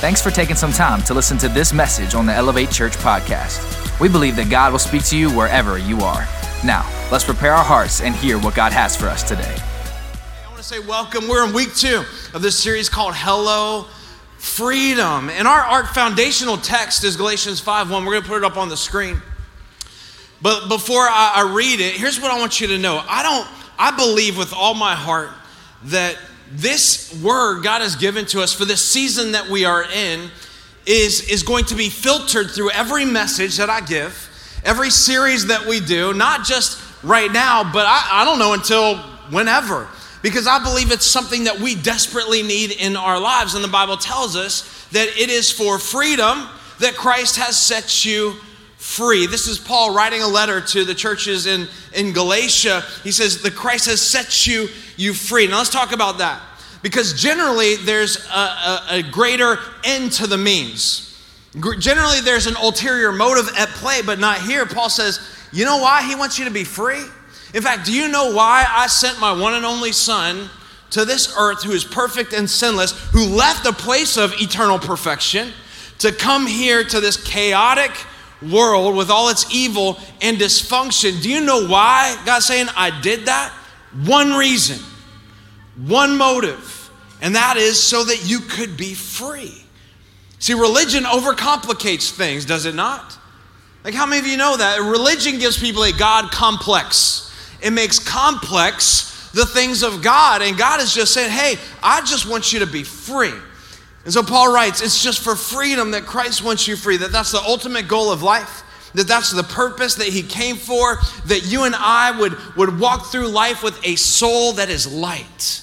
Thanks for taking some time to listen to this message on the Elevate Church podcast. We believe that God will speak to you wherever you are. Now, let's prepare our hearts and hear what God has for us today. I want to say welcome. We're in week two of this series called Hello Freedom. And our, our foundational text is Galatians 5 1. We're going to put it up on the screen. But before I, I read it, here's what I want you to know. I don't, I believe with all my heart that this word God has given to us for this season that we are in is, is going to be filtered through every message that I give, every series that we do, not just right now, but I, I don't know until whenever. Because I believe it's something that we desperately need in our lives. And the Bible tells us that it is for freedom that Christ has set you free. This is Paul writing a letter to the churches in, in Galatia. He says, The Christ has set you, you free. Now let's talk about that. Because generally there's a, a, a greater end to the means. Generally there's an ulterior motive at play, but not here. Paul says, You know why he wants you to be free? In fact, do you know why I sent my one and only son to this earth who is perfect and sinless, who left a place of eternal perfection to come here to this chaotic, world with all its evil and dysfunction. Do you know why God's saying, I did that? One reason, one motive, and that is so that you could be free. See, religion overcomplicates things, does it not? Like, how many of you know that? Religion gives people a God complex, it makes complex the things of God, and God is just saying, Hey, I just want you to be free. And so Paul writes, it's just for freedom that Christ wants you free, that that's the ultimate goal of life, that that's the purpose that he came for, that you and I would, would walk through life with a soul that is light.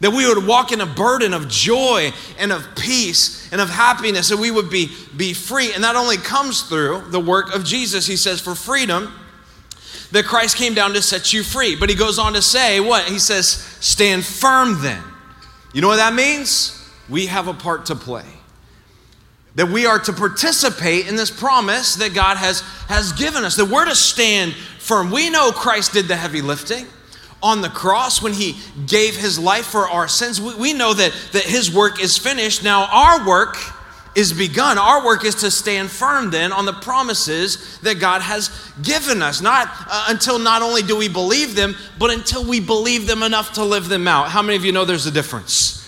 That we would walk in a burden of joy and of peace and of happiness, and we would be, be free. And that only comes through the work of Jesus. He says, for freedom, that Christ came down to set you free. But he goes on to say, what? He says, stand firm then. You know what that means? We have a part to play. That we are to participate in this promise that God has, has given us, that we're to stand firm. We know Christ did the heavy lifting on the cross when he gave his life for our sins. We, we know that, that his work is finished. Now, our work is begun. Our work is to stand firm then on the promises that God has given us. Not uh, until not only do we believe them, but until we believe them enough to live them out. How many of you know there's a difference?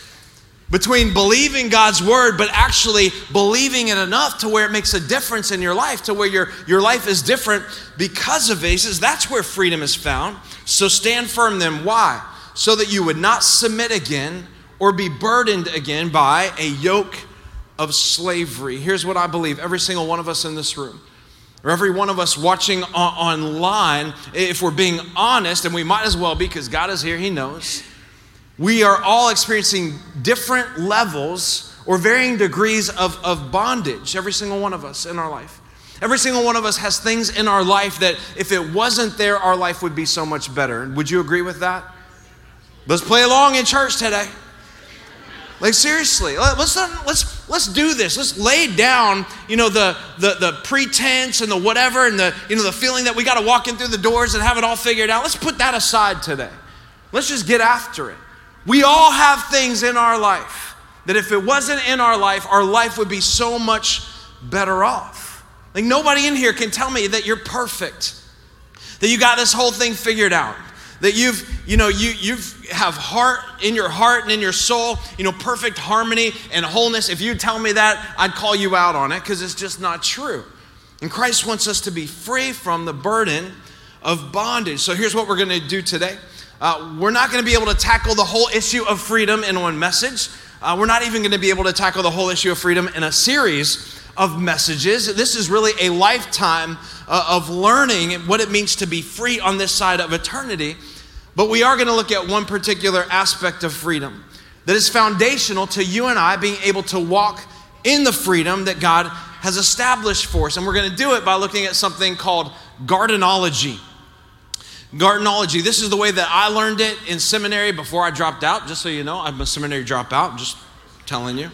Between believing God's word, but actually believing it enough to where it makes a difference in your life, to where your, your life is different because of. Says that's where freedom is found. So stand firm then. Why? So that you would not submit again or be burdened again by a yoke of slavery. Here's what I believe every single one of us in this room, or every one of us watching online, if we're being honest, and we might as well be because God is here, He knows we are all experiencing different levels or varying degrees of, of bondage, every single one of us in our life. Every single one of us has things in our life that if it wasn't there, our life would be so much better. Would you agree with that? Let's play along in church today. Like seriously, let's let's let's do this. Let's lay down, you know, the the the pretense and the whatever and the you know the feeling that we got to walk in through the doors and have it all figured out. Let's put that aside today. Let's just get after it. We all have things in our life that if it wasn't in our life, our life would be so much better off. Like nobody in here can tell me that you're perfect, that you got this whole thing figured out, that you've, you know, you you've have heart in your heart and in your soul, you know, perfect harmony and wholeness. If you tell me that, I'd call you out on it because it's just not true. And Christ wants us to be free from the burden of bondage. So here's what we're going to do today. Uh, we're not going to be able to tackle the whole issue of freedom in one message. Uh, we're not even going to be able to tackle the whole issue of freedom in a series of messages. This is really a lifetime uh, of learning what it means to be free on this side of eternity. But we are going to look at one particular aspect of freedom that is foundational to you and I being able to walk in the freedom that God has established for us. And we're going to do it by looking at something called gardenology. Gardenology, this is the way that I learned it in seminary before I dropped out, just so you know. I'm a seminary dropout, just telling you.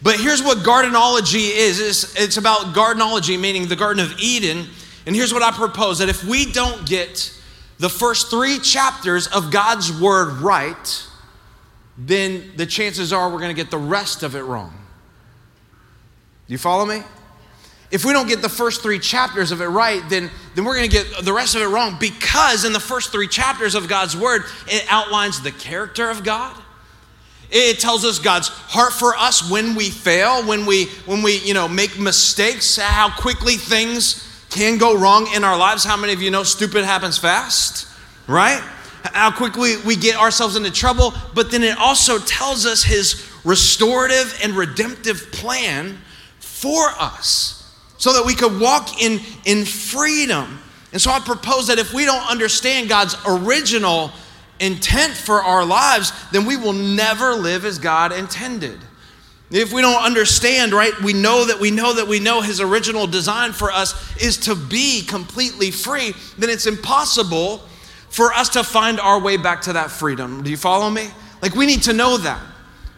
But here's what gardenology is it's, it's about gardenology, meaning the Garden of Eden. And here's what I propose that if we don't get the first three chapters of God's word right, then the chances are we're going to get the rest of it wrong. you follow me? If we don't get the first three chapters of it right, then, then we're going to get the rest of it wrong because in the first three chapters of God's Word, it outlines the character of God. It tells us God's heart for us when we fail, when we, when we you know, make mistakes, how quickly things can go wrong in our lives. How many of you know stupid happens fast, right? How quickly we get ourselves into trouble. But then it also tells us His restorative and redemptive plan for us so that we could walk in, in freedom. And so I propose that if we don't understand God's original intent for our lives, then we will never live as God intended. If we don't understand, right, we know that we know that we know His original design for us is to be completely free, then it's impossible for us to find our way back to that freedom. Do you follow me? Like, we need to know that.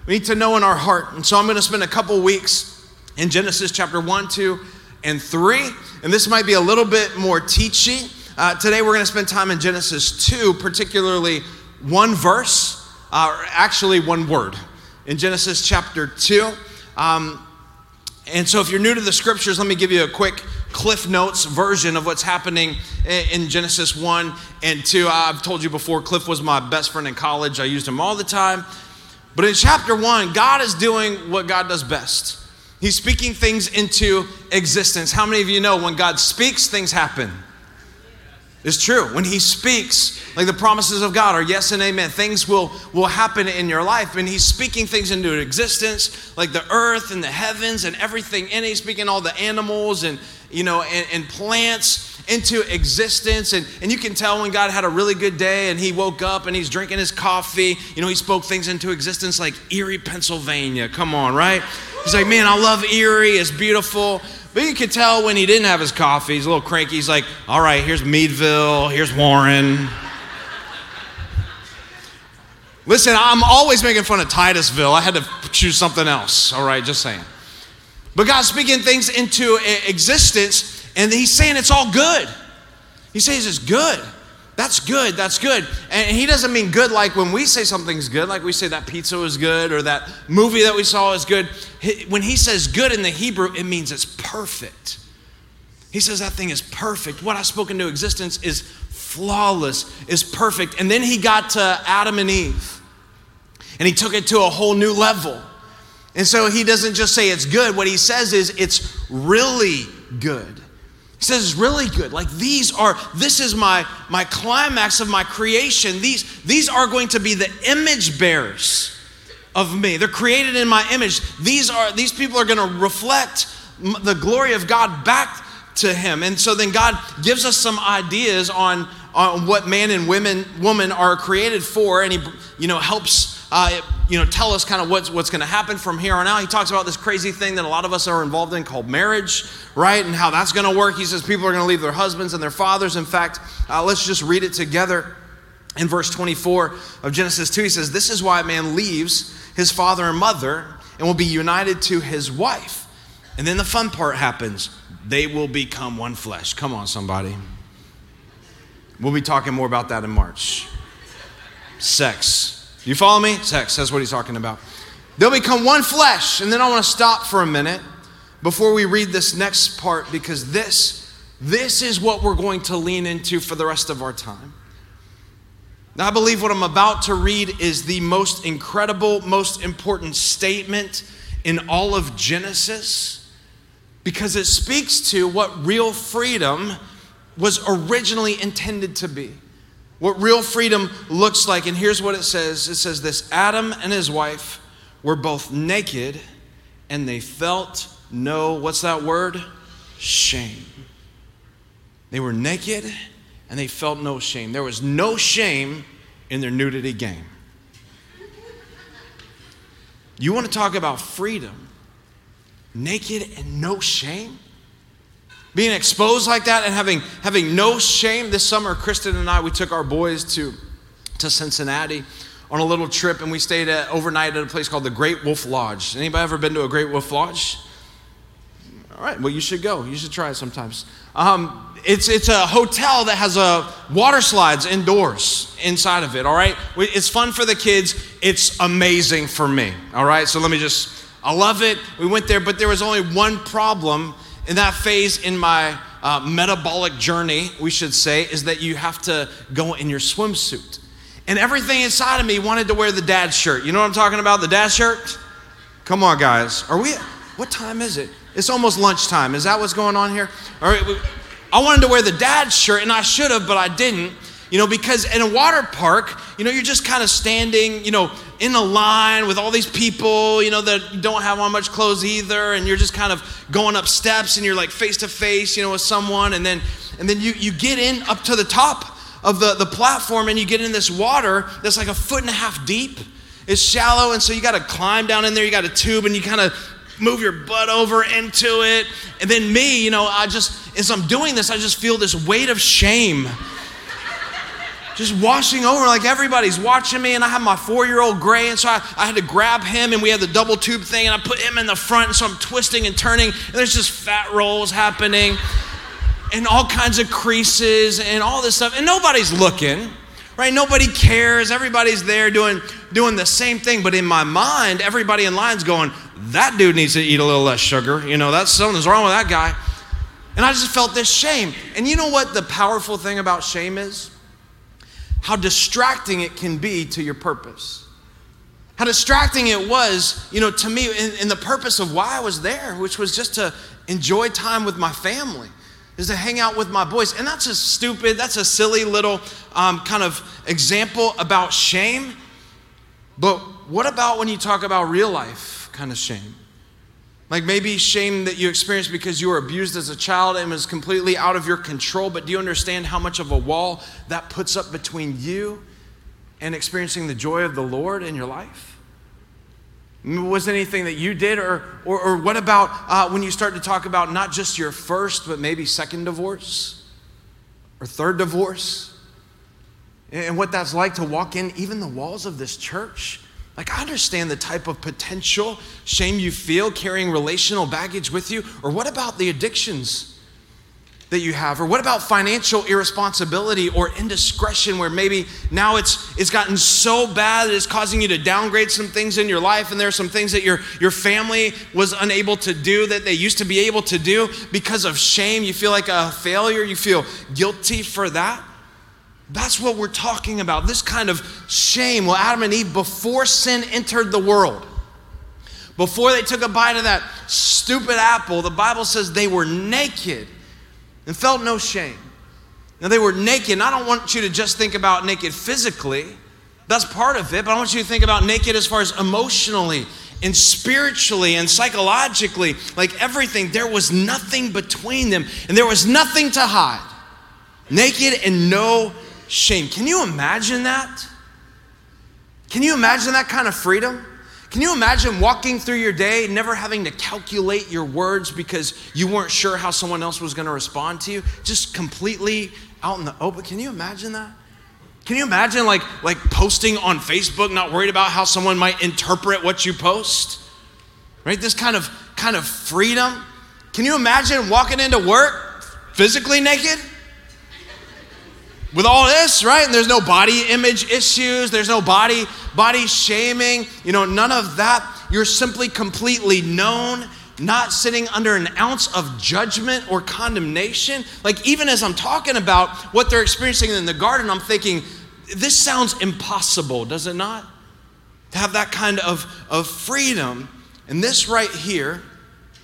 We need to know in our heart. And so I'm going to spend a couple weeks in Genesis chapter 1, 2, and 3. And this might be a little bit more teachy. Uh, today we're going to spend time in Genesis 2, particularly one verse, uh, or actually one word, in Genesis chapter 2. Um, and so if you're new to the scriptures, let me give you a quick Cliff Notes version of what's happening in Genesis 1 and 2. I've told you before, Cliff was my best friend in college. I used him all the time. But in chapter 1, God is doing what God does best. He's speaking things into existence. How many of you know when God speaks, things happen? It's true. When He speaks, like the promises of God are yes and amen, things will, will happen in your life. And He's speaking things into existence, like the earth and the heavens and everything in it. He's speaking all the animals and, you know, and, and plants into existence. And, and you can tell when God had a really good day and He woke up and He's drinking His coffee. You know, He spoke things into existence like Erie, Pennsylvania. Come on, right? He's like, man, I love Erie. It's beautiful. But you could tell when he didn't have his coffee, he's a little cranky. He's like, all right, here's Meadville, here's Warren. Listen, I'm always making fun of Titusville. I had to choose something else. All right, just saying. But God's speaking things into existence, and He's saying it's all good. He says it's good. That's good. That's good. And he doesn't mean good like when we say something's good, like we say that pizza was good or that movie that we saw is good. When he says good in the Hebrew, it means it's perfect. He says that thing is perfect. What I spoke into existence is flawless, is perfect. And then he got to Adam and Eve and he took it to a whole new level. And so he doesn't just say it's good. What he says is it's really good. He says it's really good. Like these are, this is my, my climax of my creation. These, these are going to be the image bearers of me. They're created in my image. These are, these people are going to reflect the glory of God back to him. And so then God gives us some ideas on, on what man and women, woman are created for. And he, you know, helps uh, you know, tell us kind of what's, what's going to happen from here on out. He talks about this crazy thing that a lot of us are involved in called marriage, right? And how that's going to work. He says people are going to leave their husbands and their fathers. In fact, uh, let's just read it together. In verse 24 of Genesis 2, he says, This is why a man leaves his father and mother and will be united to his wife. And then the fun part happens they will become one flesh. Come on, somebody. We'll be talking more about that in March. Sex you follow me? Sex, that's what he's talking about. They'll become one flesh. And then I want to stop for a minute before we read this next part because this, this is what we're going to lean into for the rest of our time. Now, I believe what I'm about to read is the most incredible, most important statement in all of Genesis because it speaks to what real freedom was originally intended to be what real freedom looks like. And here's what it says it says this Adam and his wife were both naked and they felt no, what's that word? Shame. They were naked and they felt no shame. There was no shame in their nudity game. You want to talk about freedom? Naked and no shame? Being exposed like that and having, having no shame. This summer, Kristen and I, we took our boys to, to Cincinnati on a little trip and we stayed at, overnight at a place called the Great Wolf Lodge. Anybody ever been to a Great Wolf Lodge? All right, well, you should go. You should try it sometimes. Um, it's, it's a hotel that has a water slides indoors inside of it, all right? It's fun for the kids. It's amazing for me, all right? So let me just I love it. We went there, but there was only one problem in that phase in my uh, metabolic journey, we should say, is that you have to go in your swimsuit. And everything inside of me wanted to wear the dad shirt. You know what I'm talking about? The dad shirt? Come on, guys. Are we, what time is it? It's almost lunchtime. Is that what's going on here? All right. I wanted to wear the dad shirt, and I should have, but I didn't. You know, because in a water park, you know, you're just kind of standing, you know, in a line with all these people, you know, that don't have on much clothes either, and you're just kind of going up steps and you're like face to face, you know, with someone, and then and then you, you get in up to the top of the, the platform and you get in this water that's like a foot and a half deep. It's shallow, and so you gotta climb down in there, you got a tube, and you kind of move your butt over into it. And then me, you know, I just, as I'm doing this, I just feel this weight of shame just washing over like everybody's watching me and i have my four-year-old gray and so I, I, had to grab him and we had the double tube thing and i put him in the front and so i'm twisting and turning and there's just fat rolls happening and all kinds of creases and all this stuff and nobody's looking right? Nobody cares. Everybody's there doing doing the same thing but in my mind everybody in line's going that dude needs to eat a little less sugar. You know that's something's wrong with that guy. And i just felt this shame. And you know what the powerful thing about shame is how distracting it can be to your purpose. How distracting it was, you know, to me, in, in, the purpose of why I was there, which was just to enjoy time with my family, is to hang out with my boys. And that's a stupid, that's a silly little um, kind of example about shame. But what about when you talk about real life kind of shame? Like maybe shame that you experienced because you were abused as a child and was completely out of your control, but do you understand how much of a wall that puts up between you and experiencing the joy of the Lord in your life? Was anything that you did, or, or, or what about uh, when you start to talk about not just your first, but maybe second divorce or third divorce? And what that's like to walk in even the walls of this church like, I understand the type of potential shame you feel carrying relational baggage with you. Or what about the addictions that you have? Or what about financial irresponsibility or indiscretion where maybe now it's, it's gotten so bad that it's causing you to downgrade some things in your life and there are some things that your, your family was unable to do that they used to be able to do because of shame? You feel like a failure, you feel guilty for that. That's what we're talking about. This kind of shame. Well, Adam and Eve, before sin entered the world, before they took a bite of that stupid apple, the Bible says they were naked and felt no shame. Now, they were naked. And I don't want you to just think about naked physically, that's part of it, but I want you to think about naked as far as emotionally and spiritually and psychologically, like everything. There was nothing between them, and there was nothing to hide. Naked and no shame. Can you imagine that? Can you imagine that kind of freedom? Can you imagine walking through your day, never having to calculate your words because you weren't sure how someone else was going to respond to you? Just completely out in the open. Can you imagine that? Can you imagine like, like posting on Facebook, not worried about how someone might interpret what you post? Right? This kind of kind of freedom. Can you imagine walking into work physically naked? With all this, right? And there's no body image issues, there's no body body shaming, you know, none of that. You're simply completely known, not sitting under an ounce of judgment or condemnation. Like even as I'm talking about what they're experiencing in the garden, I'm thinking this sounds impossible, does it not? To have that kind of, of freedom. And this right here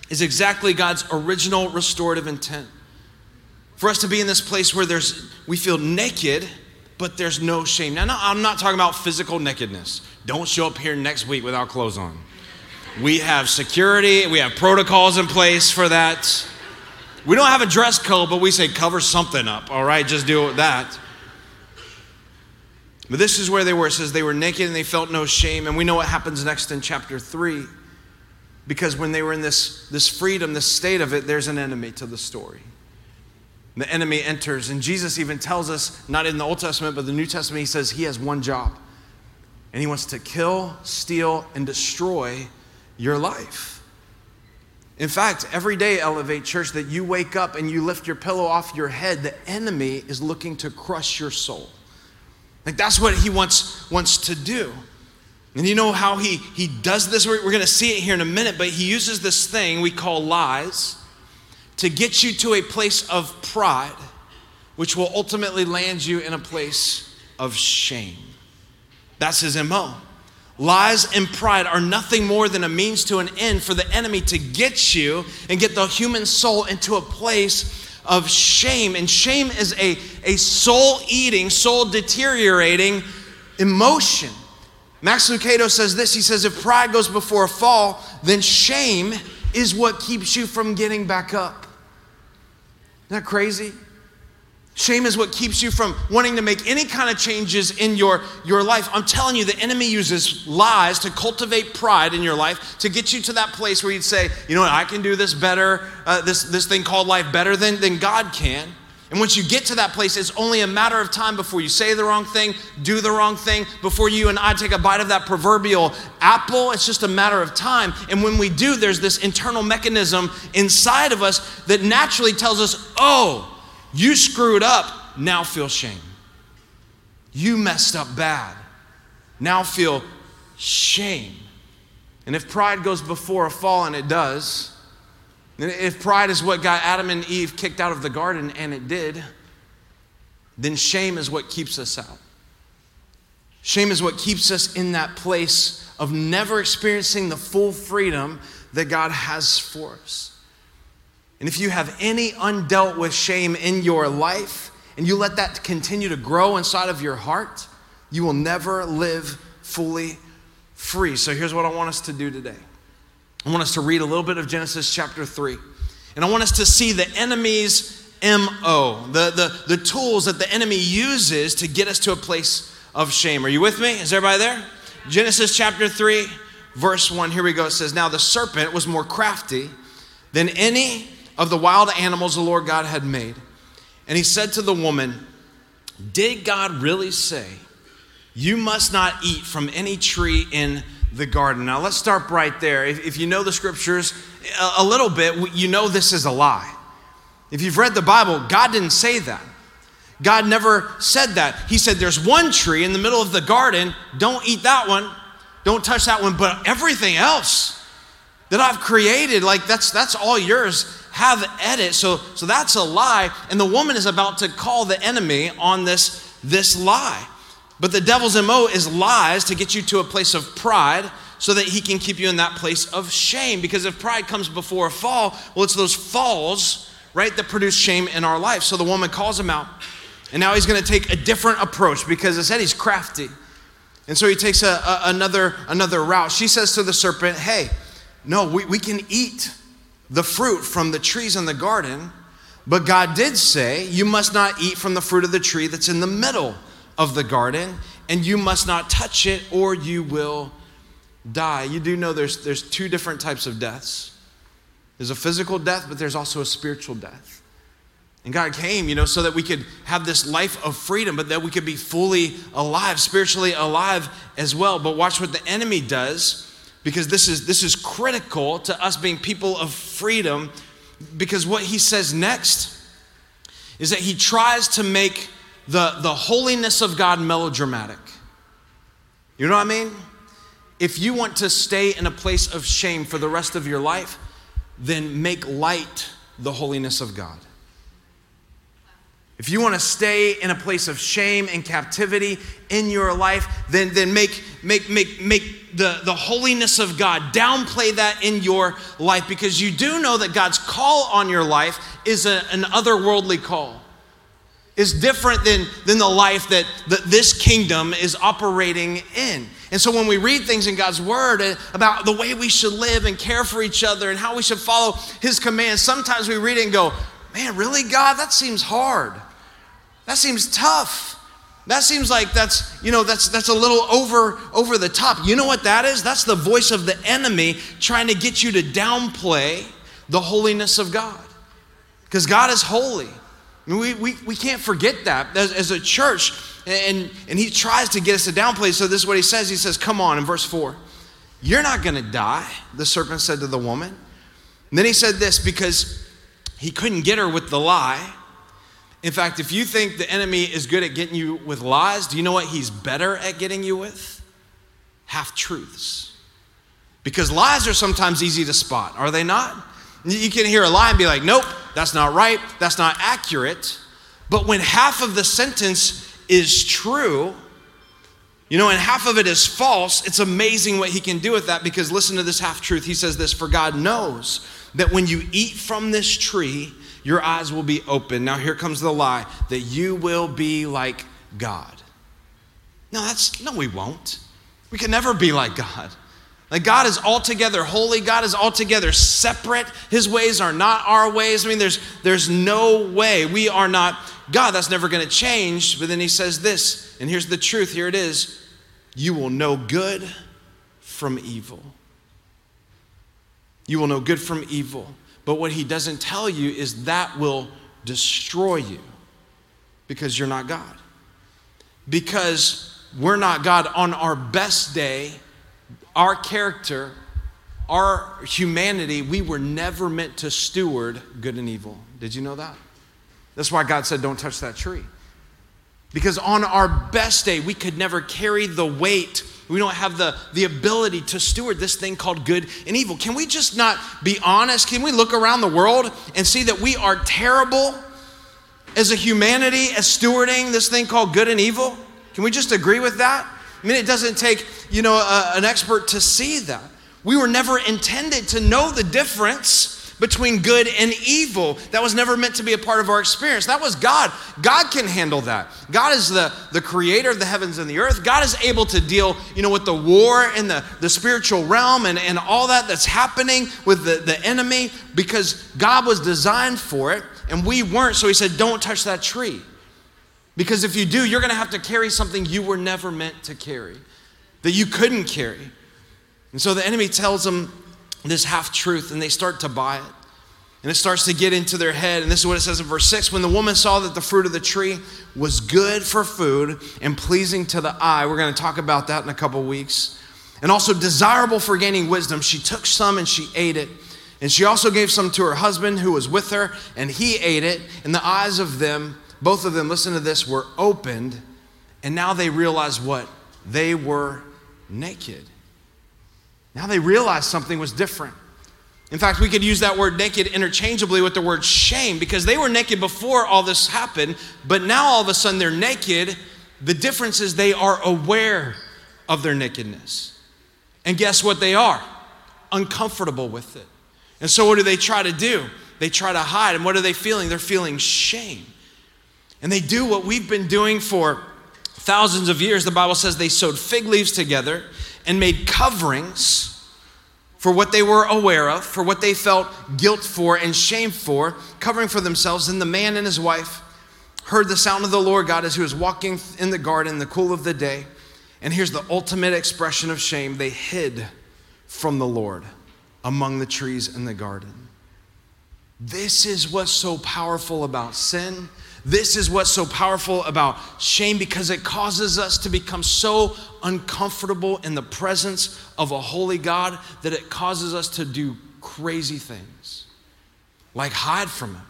is exactly God's original restorative intent for us to be in this place where there's we feel naked but there's no shame. Now no, i'm not talking about physical nakedness. Don't show up here next week without clothes on. We have security we have protocols in place for that. We don't have a dress code but we say cover something up all right? Just deal with that. But this is where they were. It says they were naked and they felt no shame. And we know what happens next in chapter 3 because when they were in this, this freedom this state of it there's an enemy to the story the enemy enters. And Jesus even tells us, not in the Old Testament, but the New Testament, he says he has one job. And he wants to kill, steal, and destroy your life. In fact, every day, Elevate Church, that you wake up and you lift your pillow off your head, the enemy is looking to crush your soul. Like that's what he wants, wants to do. And you know how he, he does this? We're, we're going to see it here in a minute, but he uses this thing we call lies to get you to a place of pride, which will ultimately land you in a place of shame. That's his MO. Lies and pride are nothing more than a means to an end for the enemy to get you and get the human soul into a place of shame. And shame is a, a soul eating, soul deteriorating emotion. Max Lucado says this he says, if pride goes before a fall, then shame is what keeps you from getting back up. Isn't that crazy? Shame is what keeps you from wanting to make any kind of changes in your, your life. I'm telling you, the enemy uses lies to cultivate pride in your life to get you to that place where you'd say, you know what, I can do this better, uh, this, this thing called life better than, than God can. And once you get to that place, it's only a matter of time before you say the wrong thing, do the wrong thing, before you and I take a bite of that proverbial apple. It's just a matter of time. And when we do, there's this internal mechanism inside of us that naturally tells us, oh, you screwed up, now feel shame. You messed up bad, now feel shame. And if pride goes before a fall, and it does, if pride is what got Adam and Eve kicked out of the garden, and it did, then shame is what keeps us out. Shame is what keeps us in that place of never experiencing the full freedom that God has for us. And if you have any undealt with shame in your life and you let that continue to grow inside of your heart, you will never live fully free. So here's what I want us to do today I want us to read a little bit of Genesis chapter 3. And I want us to see the enemy's MO, the, the, the tools that the enemy uses to get us to a place of shame. Are you with me? Is everybody there? Genesis chapter 3, verse 1. Here we go. It says, Now the serpent was more crafty than any of the wild animals the Lord God had made. And he said to the woman, Did God really say, You must not eat from any tree in the garden? Now let's start right there. If, if you know the scriptures a, a little bit, you know this is a lie. If you've read the Bible, God didn't say that. God never said that. He said, There's one tree in the middle of the garden, don't eat that one, don't touch that one, but everything else that I've created, like that's that's all yours have at it. So, so that's a lie. And the woman is about to call the enemy on this, this lie. But the devil's MO is lies to get you to a place of pride so that he can keep you in that place of shame. Because if pride comes before a fall, well, it's those falls, right, that produce shame in our life. So the woman calls him out. And now he's going to take a different approach because I said he's crafty. And so he takes a, a, another, another route. She says to the serpent, Hey, no, we, we can eat the fruit from the trees in the garden, but God did say, You must not eat from the fruit of the tree that's in the middle of the garden, and you must not touch it, or you will die. You do know there's, there's two different types of deaths there's a physical death, but there's also a spiritual death. And God came, you know, so that we could have this life of freedom, but that we could be fully alive, spiritually alive as well. But watch what the enemy does because this is, this is critical to us being people of freedom. Because what he says next is that he tries to make the, the holiness of God melodramatic. You know what I mean? If you want to stay in a place of shame for the rest of your life, then make light the holiness of God. If you want to stay in a place of shame and captivity in your life, then, then make, make, make, make the, the holiness of God, downplay that in your life because you do know that God's call on your life is a, an otherworldly call. Is different than, than the life that, that this kingdom is operating in. And so when we read things in God's word uh, about the way we should live and care for each other and how we should follow his commands, sometimes we read it and go, man, really, God? That seems hard. That seems tough. That seems like that's, you know, that's that's a little over over the top. You know what that is? That's the voice of the enemy trying to get you to downplay the holiness of God. Because God is holy. We, we, we can't forget that as, as a church. And, and he tries to get us to downplay. So this is what he says. He says, Come on, in verse 4. You're not going to die, the serpent said to the woman. And then he said this because he couldn't get her with the lie. In fact, if you think the enemy is good at getting you with lies, do you know what he's better at getting you with? half truths. Because lies are sometimes easy to spot, are they not? You can hear a lie and be like, nope, that's not right, that's not accurate. But when half of the sentence is true, you know, and half of it is false, it's amazing what he can do with that because listen to this half truth. He says this For God knows that when you eat from this tree, your eyes will be open. Now, here comes the lie that you will be like God. No, that's, no, we won't. We can never be like God. Like God is altogether holy. God is altogether separate. His ways are not our ways. I mean, there's, there's no way. We are not God. That's never going to change. But then he says this, and here's the truth. Here it is. You will know good from evil. You will know good from evil. But what he doesn't tell you is that will destroy you because you're not God. Because we're not God on our best day our character, our humanity, we were never meant to steward good and evil. Did you know that? That's why God said, Don't touch that tree. Because on our best day, we could never carry the weight. We don't have the, the ability to steward this thing called good and evil. Can we just not be honest? Can we look around the world and see that we are terrible as a humanity as stewarding this thing called good and evil? Can we just agree with that? I mean, it doesn't take, you know, a, an expert to see that. We were never intended to know the difference between good and evil. That was never meant to be a part of our experience. That was God. God can handle that. God is the, the creator of the heavens and the earth. God is able to deal, you know, with the war in the, the spiritual realm and, and all that that's happening with the, the enemy because God was designed for it and we weren't. So he said, don't touch that tree. Because if you do, you're going to have to carry something you were never meant to carry, that you couldn't carry. And so the enemy tells them this half truth, and they start to buy it. And it starts to get into their head. And this is what it says in verse 6 When the woman saw that the fruit of the tree was good for food and pleasing to the eye, we're going to talk about that in a couple weeks, and also desirable for gaining wisdom, she took some and she ate it. And she also gave some to her husband who was with her, and he ate it. And the eyes of them both of them, listen to this, were opened, and now they realized what? They were naked. Now they realized something was different. In fact, we could use that word naked interchangeably with the word shame because they were naked before all this happened, but now all of a sudden they're naked. The difference is they are aware of their nakedness. And guess what they are? Uncomfortable with it. And so what do they try to do? They try to hide. And what are they feeling? They're feeling shame. And they do what we've been doing for thousands of years. The Bible says they sewed fig leaves together and made coverings for what they were aware of, for what they felt guilt for and shame for, covering for themselves. And the man and his wife heard the sound of the Lord God as he was walking in the garden in the cool of the day. And here's the ultimate expression of shame they hid from the Lord among the trees in the garden. This is what's so powerful about sin. This is what's so powerful about shame because it causes us to become so uncomfortable in the presence of a holy God that it causes us to do crazy things, like hide from Him.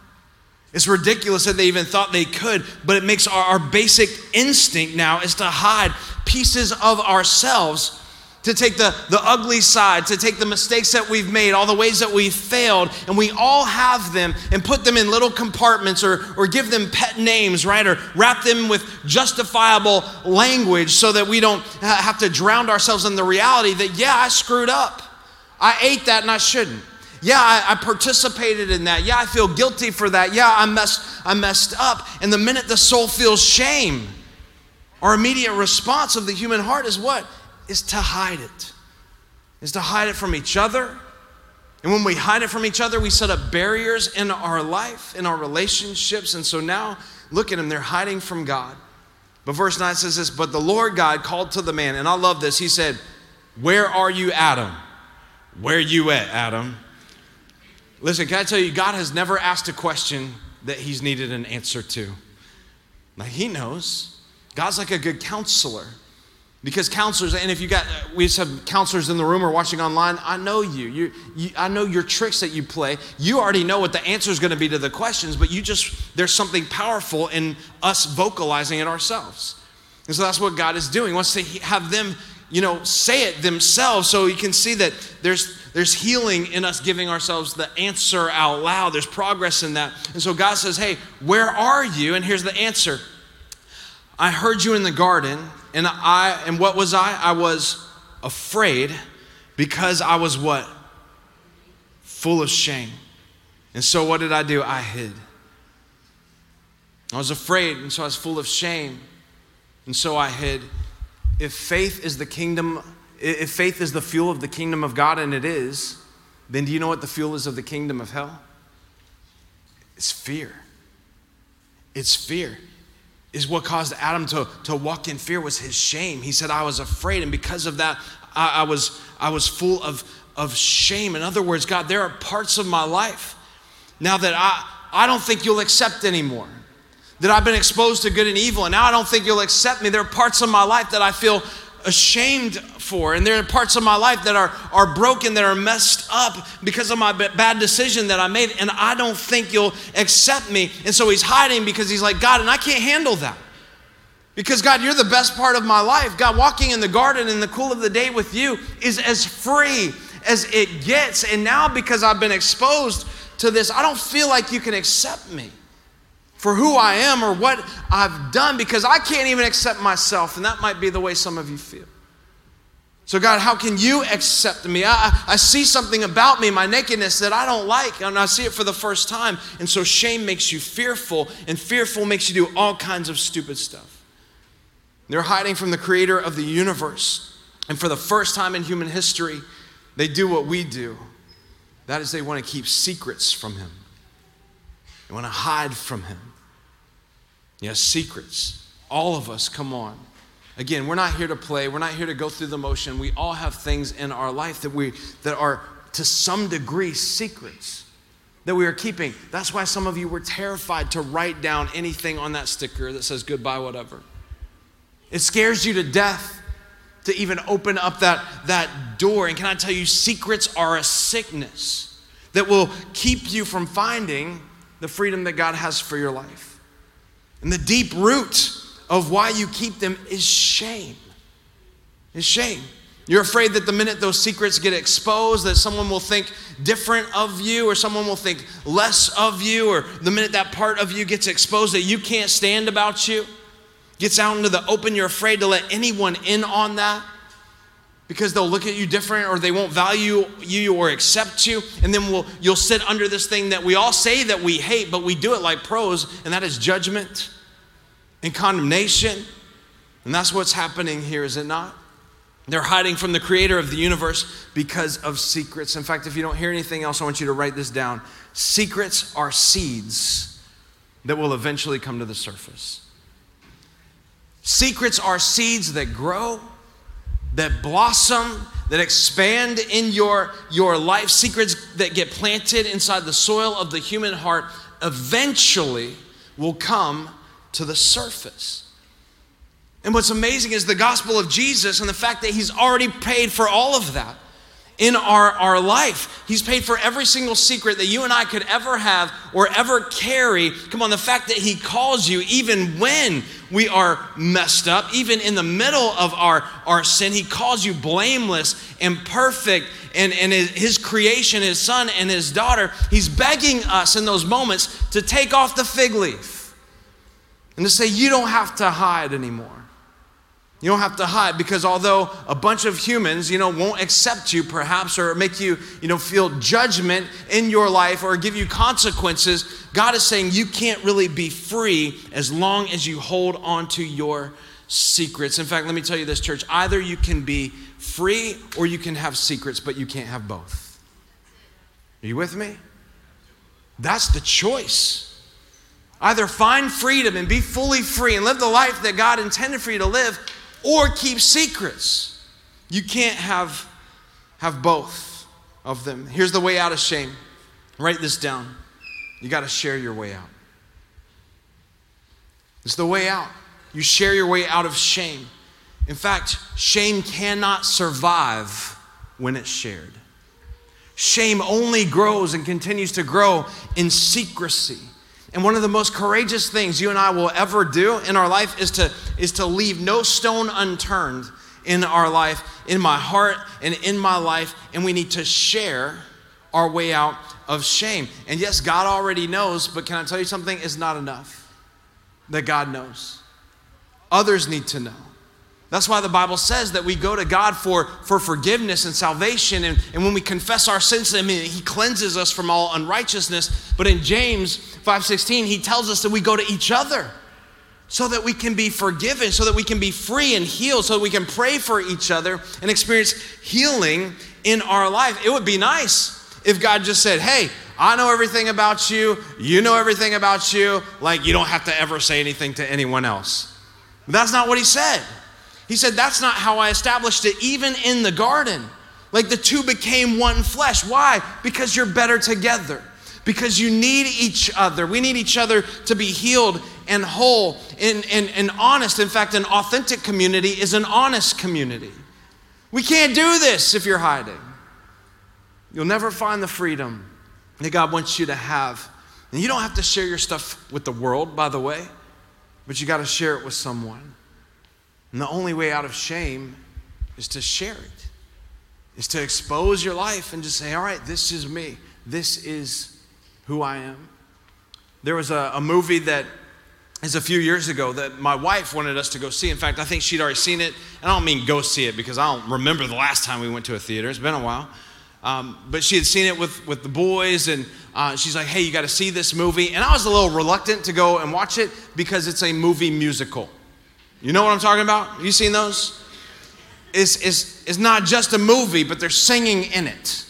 It's ridiculous that they even thought they could, but it makes our, our basic instinct now is to hide pieces of ourselves to take the, the ugly side, to take the mistakes that we've made, all the ways that we've failed, and we all have them and put them in little compartments or, or give them pet names, right? Or wrap them with justifiable language so that we don't have to drown ourselves in the reality that, yeah, I screwed up. I ate that and I shouldn't. Yeah, I, I, participated in that. Yeah, I feel guilty for that. Yeah, I messed, I messed up. And the minute the soul feels shame, our immediate response of the human heart is what? Is to hide it, is to hide it from each other. And when we hide it from each other, we set up barriers in our life, in our relationships. And so now, look at them, they're hiding from God. But verse 9 says this But the Lord God called to the man, and I love this. He said, Where are you, Adam? Where you at, Adam? Listen, can I tell you, God has never asked a question that he's needed an answer to. Like, he knows. God's like a good counselor. Because counselors, and if you got, we just have counselors in the room or watching online, I know you. you, you I know your tricks that you play. You already know what the answer is going to be to the questions, but you just, there's something powerful in us vocalizing it ourselves. And so that's what God is doing. He wants to have them, you know, say it themselves so you can see that there's there's healing in us giving ourselves the answer out loud. There's progress in that. And so God says, "Hey, where are you?" And here's the answer. I heard you in the garden, and I and what was I? I was afraid because I was what? Full of shame. And so what did I do? I hid. I was afraid, and so I was full of shame. And so I hid. If faith is the kingdom, if faith is the fuel of the kingdom of God, and it is, then do you know what the fuel is of the kingdom of hell? It's fear. It's fear. Is what caused Adam to, to walk in fear was his shame. He said, I was afraid, and because of that, I, I was, I was full of, of shame. In other words, God, there are parts of my life now that I, I don't think you'll accept anymore that I've been exposed to good and evil, and now I don't think you'll accept me. There are parts of my life that I feel ashamed for, and there are parts of my life that are, are broken, that are messed up because of my bad decision that I made, and I don't think you'll accept me. And so he's hiding because he's like, God, and I can't handle that. Because, God, you're the best part of my life. God, walking in the garden in the cool of the day with you is as free as it gets. And now, because I've been exposed to this, I don't feel like you can accept me for who I am or what I've done because I can't even accept myself. And that might be the way some of you feel. So, God, how can you accept me? I, I see something about me, my nakedness, that I don't like, and I see it for the first time. And so, shame makes you fearful, and fearful makes you do all kinds of stupid stuff. They're hiding from the creator of the universe. And for the first time in human history, they do what we do that is, they want to keep secrets from him. You want to hide from him. Yes, secrets. All of us, come on. Again, we're not here to play. We're not here to go through the motion. We all have things in our life that we that are to some degree secrets that we are keeping. That's why some of you were terrified to write down anything on that sticker that says goodbye whatever. It scares you to death to even open up that, that door. And can I tell you, secrets are a sickness that will keep you from finding the freedom that God has for your life. And the deep root of why you keep them is shame. Is shame. You're afraid that the minute those secrets get exposed, that someone will think different of you, or someone will think less of you, or the minute that part of you gets exposed that you can't stand about you, gets out into the open, you're afraid to let anyone in on that because they'll look at you different or they won't value you or accept you. And then we'll, you'll sit under this thing that we all say that we hate but we do it like pros and that is judgment and condemnation. And that's what's happening here is it not? They're hiding from the creator of the universe because of secrets. In fact if you don't hear anything else i want you to write this down. Secrets are seeds that will eventually come to the surface. Secrets are seeds that grow that blossom, that expand in your, your life, secrets that get planted inside the soil of the human heart, eventually will come to the surface. And what's amazing is the gospel of Jesus and the fact that he's already paid for all of that in our, our life. He's paid for every single secret that you and I could ever have or ever carry. Come on, the fact that He calls you even when we are messed up, even in the middle of our, our sin, He calls you blameless and perfect. And, and his creation, his son and his daughter, he's begging us in those moments to take off the fig leaf and to say, You don't have to hide anymore. You don't have to hide because although a bunch of humans, you know, won't accept you perhaps or make you, you know, feel judgment in your life or give you consequences, God is saying you can't really be free as long as you hold on to your secrets. In fact, let me tell you this church, either you can be free or you can have secrets, but you can't have both. Are you with me? That's the choice. Either find freedom and be fully free and live the life that God intended for you to live, or keep secrets. You can't have, have both of them. Here's the way out of shame. Write this down. You got to share your way out. It's the way out. You share your way out of shame. In fact, shame cannot survive when it's shared. Shame only grows and continues to grow in secrecy. And one of the most courageous things you and I will ever do in our life is to, is to leave no stone unturned in our life, in my heart, and in my life. And we need to share our way out of shame. And yes, God already knows, but can I tell you something? It's not enough that God knows. Others need to know. That's why the Bible says that we go to God for, for forgiveness and salvation. And, and when we confess our sins to Him, He cleanses us from all unrighteousness. But in James 5.16, He tells us that we go to each other so that we can be forgiven, so that we can be free and healed, so that we can pray for each other and experience healing in our life. It would be nice if God just said, Hey, I know everything about you, you know everything about you, like you don't have to ever say anything to anyone else. But that's not what He said. He said, That's not how I established it, even in the garden. Like the two became one flesh. Why? Because you're better together. Because you need each other. We need each other to be healed and whole and, and, and honest. In fact, an authentic community is an honest community. We can't do this if you're hiding. You'll never find the freedom that God wants you to have. And you don't have to share your stuff with the world, by the way, but you got to share it with someone. And the only way out of shame is to share it, is to expose your life and just say, all right, this is me. This is who I am. There was a, a movie that is a few years ago that my wife wanted us to go see. In fact, I think she'd already seen it. And I don't mean go see it because I don't remember the last time we went to a theater. It's been a while. Um, but she had seen it with, with the boys, and uh, she's like, hey, you got to see this movie. And I was a little reluctant to go and watch it because it's a movie musical. You know what I'm talking about? You seen those? It's, it's, it's not just a movie, but they're singing in it.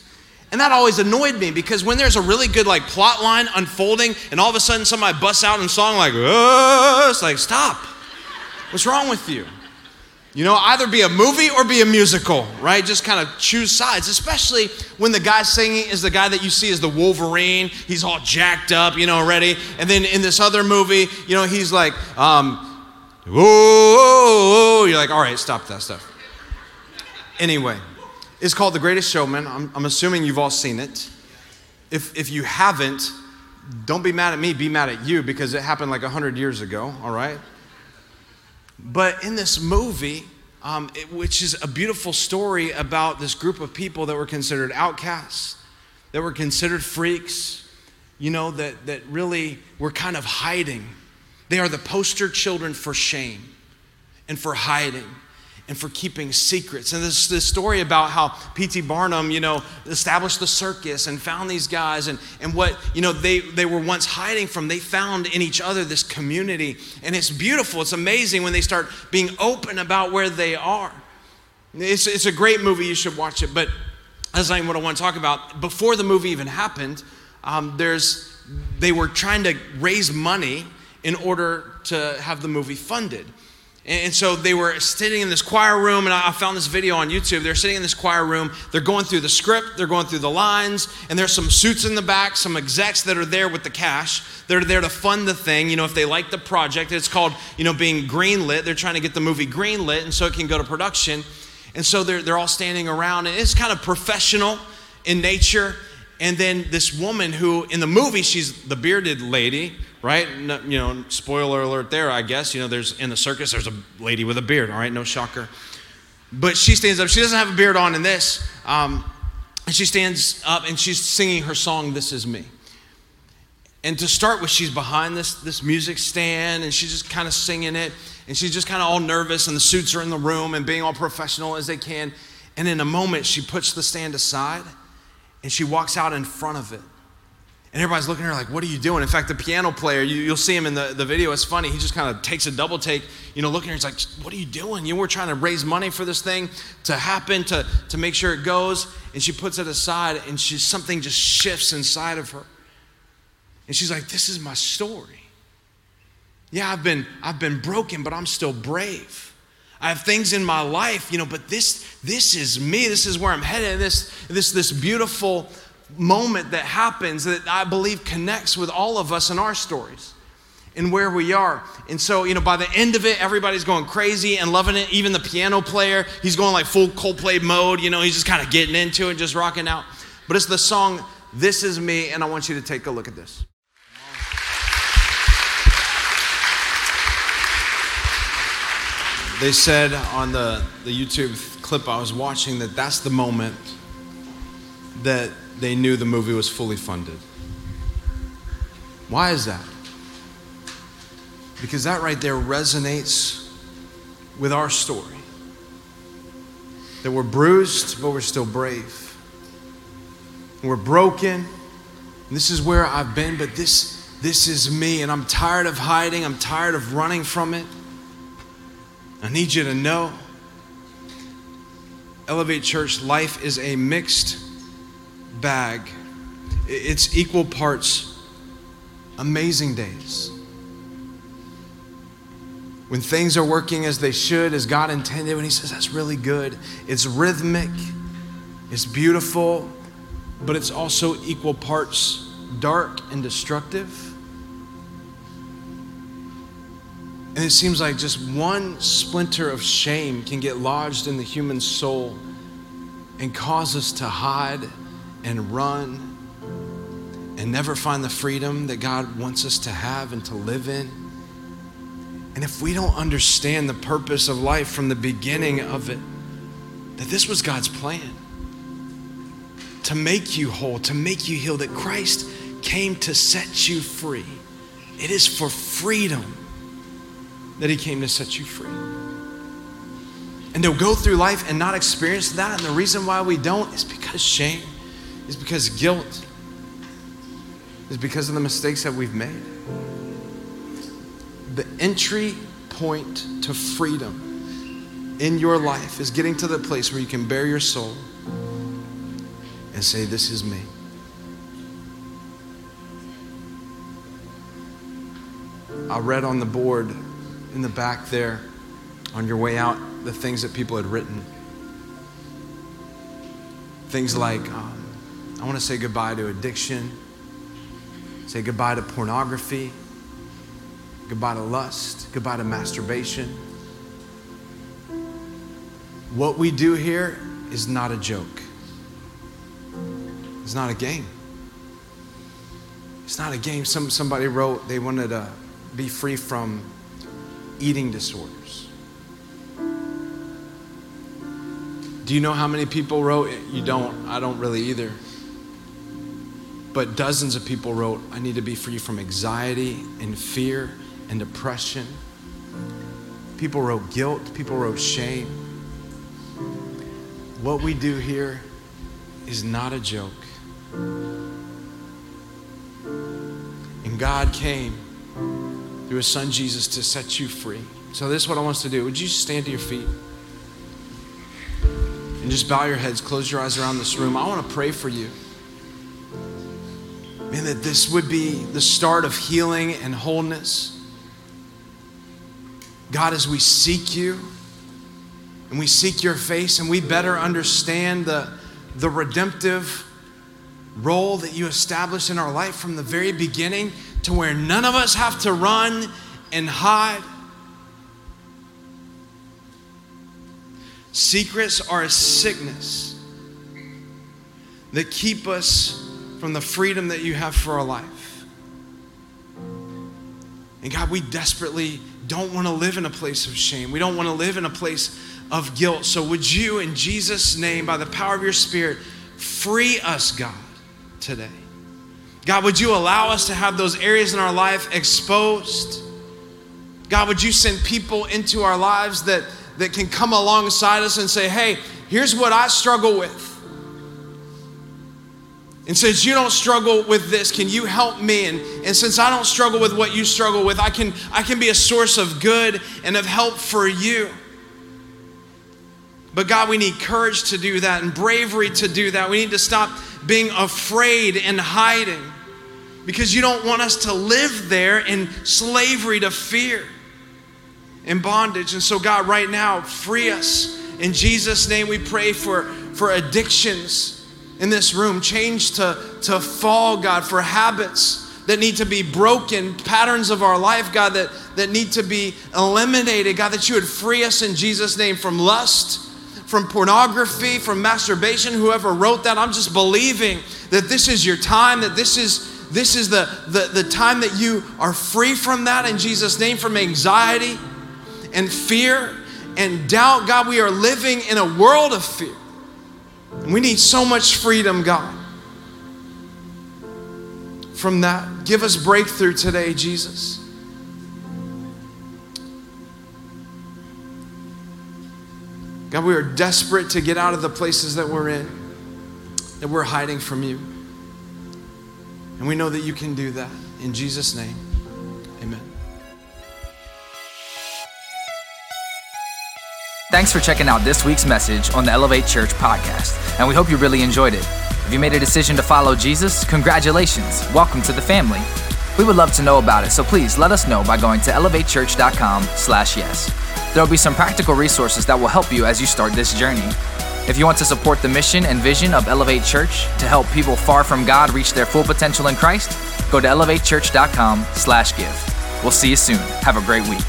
And that always annoyed me because when there's a really good like plot line unfolding and all of a sudden somebody busts out in song like, it's like, stop. What's wrong with you? You know, either be a movie or be a musical, right? Just kind of choose sides, especially when the guy singing is the guy that you see as the Wolverine. He's all jacked up, you know, ready. And then in this other movie, you know, he's like, um, whoa, you're like, all right, stop that stuff. Anyway, it's called The Greatest Showman. I'm, I'm assuming you've all seen it. If, if you haven't, don't be mad at me, be mad at you because it happened like 100 years ago, all right? But in this movie, um, it, which is a beautiful story about this group of people that were considered outcasts, that were considered freaks, you know, that, that really were kind of hiding they are the poster children for shame and for hiding and for keeping secrets. And this, this story about how P.T. Barnum, you know, established the circus and found these guys and, and what, you know, they, they were once hiding from, they found in each other this community. And it's beautiful. It's amazing when they start being open about where they are. It's, it's a great movie. You should watch it. But that's not even what I want to talk about. Before the movie even happened, um, there's, they were trying to raise money in order to have the movie funded. And so they were sitting in this choir room, and I found this video on YouTube. They're sitting in this choir room. They're going through the script, they're going through the lines, and there's some suits in the back, some execs that are there with the cash. They're there to fund the thing, you know, if they like the project. It's called, you know, being greenlit. They're trying to get the movie greenlit, and so it can go to production. And so they're, they're all standing around, and it's kind of professional in nature. And then this woman who, in the movie, she's the bearded lady, right? No, you know, spoiler alert there, I guess. You know, there's in the circus, there's a lady with a beard, all right? No shocker. But she stands up. She doesn't have a beard on in this. Um, and she stands up and she's singing her song, This Is Me. And to start with, she's behind this, this music stand and she's just kind of singing it. And she's just kind of all nervous, and the suits are in the room and being all professional as they can. And in a moment, she puts the stand aside and she walks out in front of it. And everybody's looking at her like, what are you doing? In fact, the piano player, you, will see him in the, the video, it's funny. He just kind of takes a double take, you know, looking at her, he's like, what are you doing? You know, we're trying to raise money for this thing to happen, to, to make sure it goes. And she puts it aside, and she, something just shifts inside of her. And she's like, this is my story. Yeah, I've been, I've been broken, but I'm still brave. I have things in my life, you know, but this, this is me. This is where I'm headed. This, this, this beautiful moment that happens that I believe connects with all of us in our stories and where we are. And so, you know, by the end of it, everybody's going crazy and loving it. Even the piano player, he's going like full Coldplay mode. You know, he's just kind of getting into it, just rocking out. But it's the song, This Is Me, and I want you to take a look at this. They said on the, the YouTube clip I was watching that that's the moment that they knew the movie was fully funded. Why is that? Because that right there resonates with our story. That we're bruised, but we're still brave. We're broken. This is where I've been, but this, this is me, and I'm tired of hiding. I'm tired of running from it. I need you to know Elevate Church, life is a mixed bag. It's equal parts amazing days. When things are working as they should, as God intended, when He says that's really good, it's rhythmic, it's beautiful, but it's also equal parts dark and destructive. And it seems like just one splinter of shame can get lodged in the human soul and cause us to hide and run and never find the freedom that God wants us to have and to live in. And if we don't understand the purpose of life from the beginning of it, that this was God's plan to make you whole, to make you heal, that Christ came to set you free. It is for freedom that He came to set you free. And to go through life and not experience that, and the reason why we don't is because shame, is because guilt, is because of the mistakes that we've made. The entry point to freedom in your life is getting to the place where you can bare your soul and say, This is me. I read on the board in the back there on your way out the things that people had written. Things like, um, I want to say goodbye to addiction, say goodbye to pornography, goodbye to lust, goodbye to masturbation. What we do here is not a joke, it's not a game. It's not a game. Some, somebody wrote they wanted to be free from eating disorders. Do you know how many people wrote? You don't. I don't really either. But dozens of people wrote, I need to be free from anxiety and fear and depression. People wrote guilt. People wrote shame. What we do here is not a joke. And God came through his son Jesus to set you free. So, this is what I want us to do. Would you stand to your feet? And just bow your heads, close your eyes around this room. I want to pray for you. Man, that this would be the start of healing and wholeness. God, as we seek you and we seek your face and we better understand the, the redemptive role that you established in our life from the very beginning to where none of us have to run and hide. Secrets are a sickness that keep us from the freedom that you have for our life. And God, we desperately don't want to live in a place of shame. We don't want to live in a place of guilt. So, would you, in Jesus' name, by the power of your Spirit, free us, God, today? God, would you allow us to have those areas in our life exposed? God, would you send people into our lives that, that can come alongside us and say, hey, here's what I struggle with. And since you don't struggle with this, can you help me? And, and since I don't struggle with what you struggle with, I can, I can be a source of good and of help for you. But God, we need courage to do that and bravery to do that. We need to stop being afraid and hiding because you don't want us to live there in slavery to fear and bondage. And so, God, right now, free us. In Jesus' name, we pray for, for addictions in this room. Change to, to fall, God, for habits that need to be broken, patterns of our life, God, that, that need to be eliminated. God, that you would free us in Jesus' name from lust, from pornography, from masturbation. Whoever wrote that, I'm just believing that this is your time, that this is this is the, the, the time that you are free from that in Jesus' name, from anxiety and fear and doubt. God, we are living in a world of fear. We need so much freedom, God. From that, give us breakthrough today, Jesus. God, we are desperate to get out of the places that we're in, that we're hiding from you. And we know that you can do that. In Jesus' name, Thanks for checking out this week's message on the Elevate Church podcast, and we hope you really enjoyed it. If you made a decision to follow Jesus, congratulations. Welcome to the family. We would love to know about it, so please let us know by going to elevatechurch.com/yes. There will be some practical resources that will help you as you start this journey. If you want to support the mission and vision of Elevate Church to help people far from God reach their full potential in Christ, go to elevatechurch.com/give. We'll see you soon. Have a great week.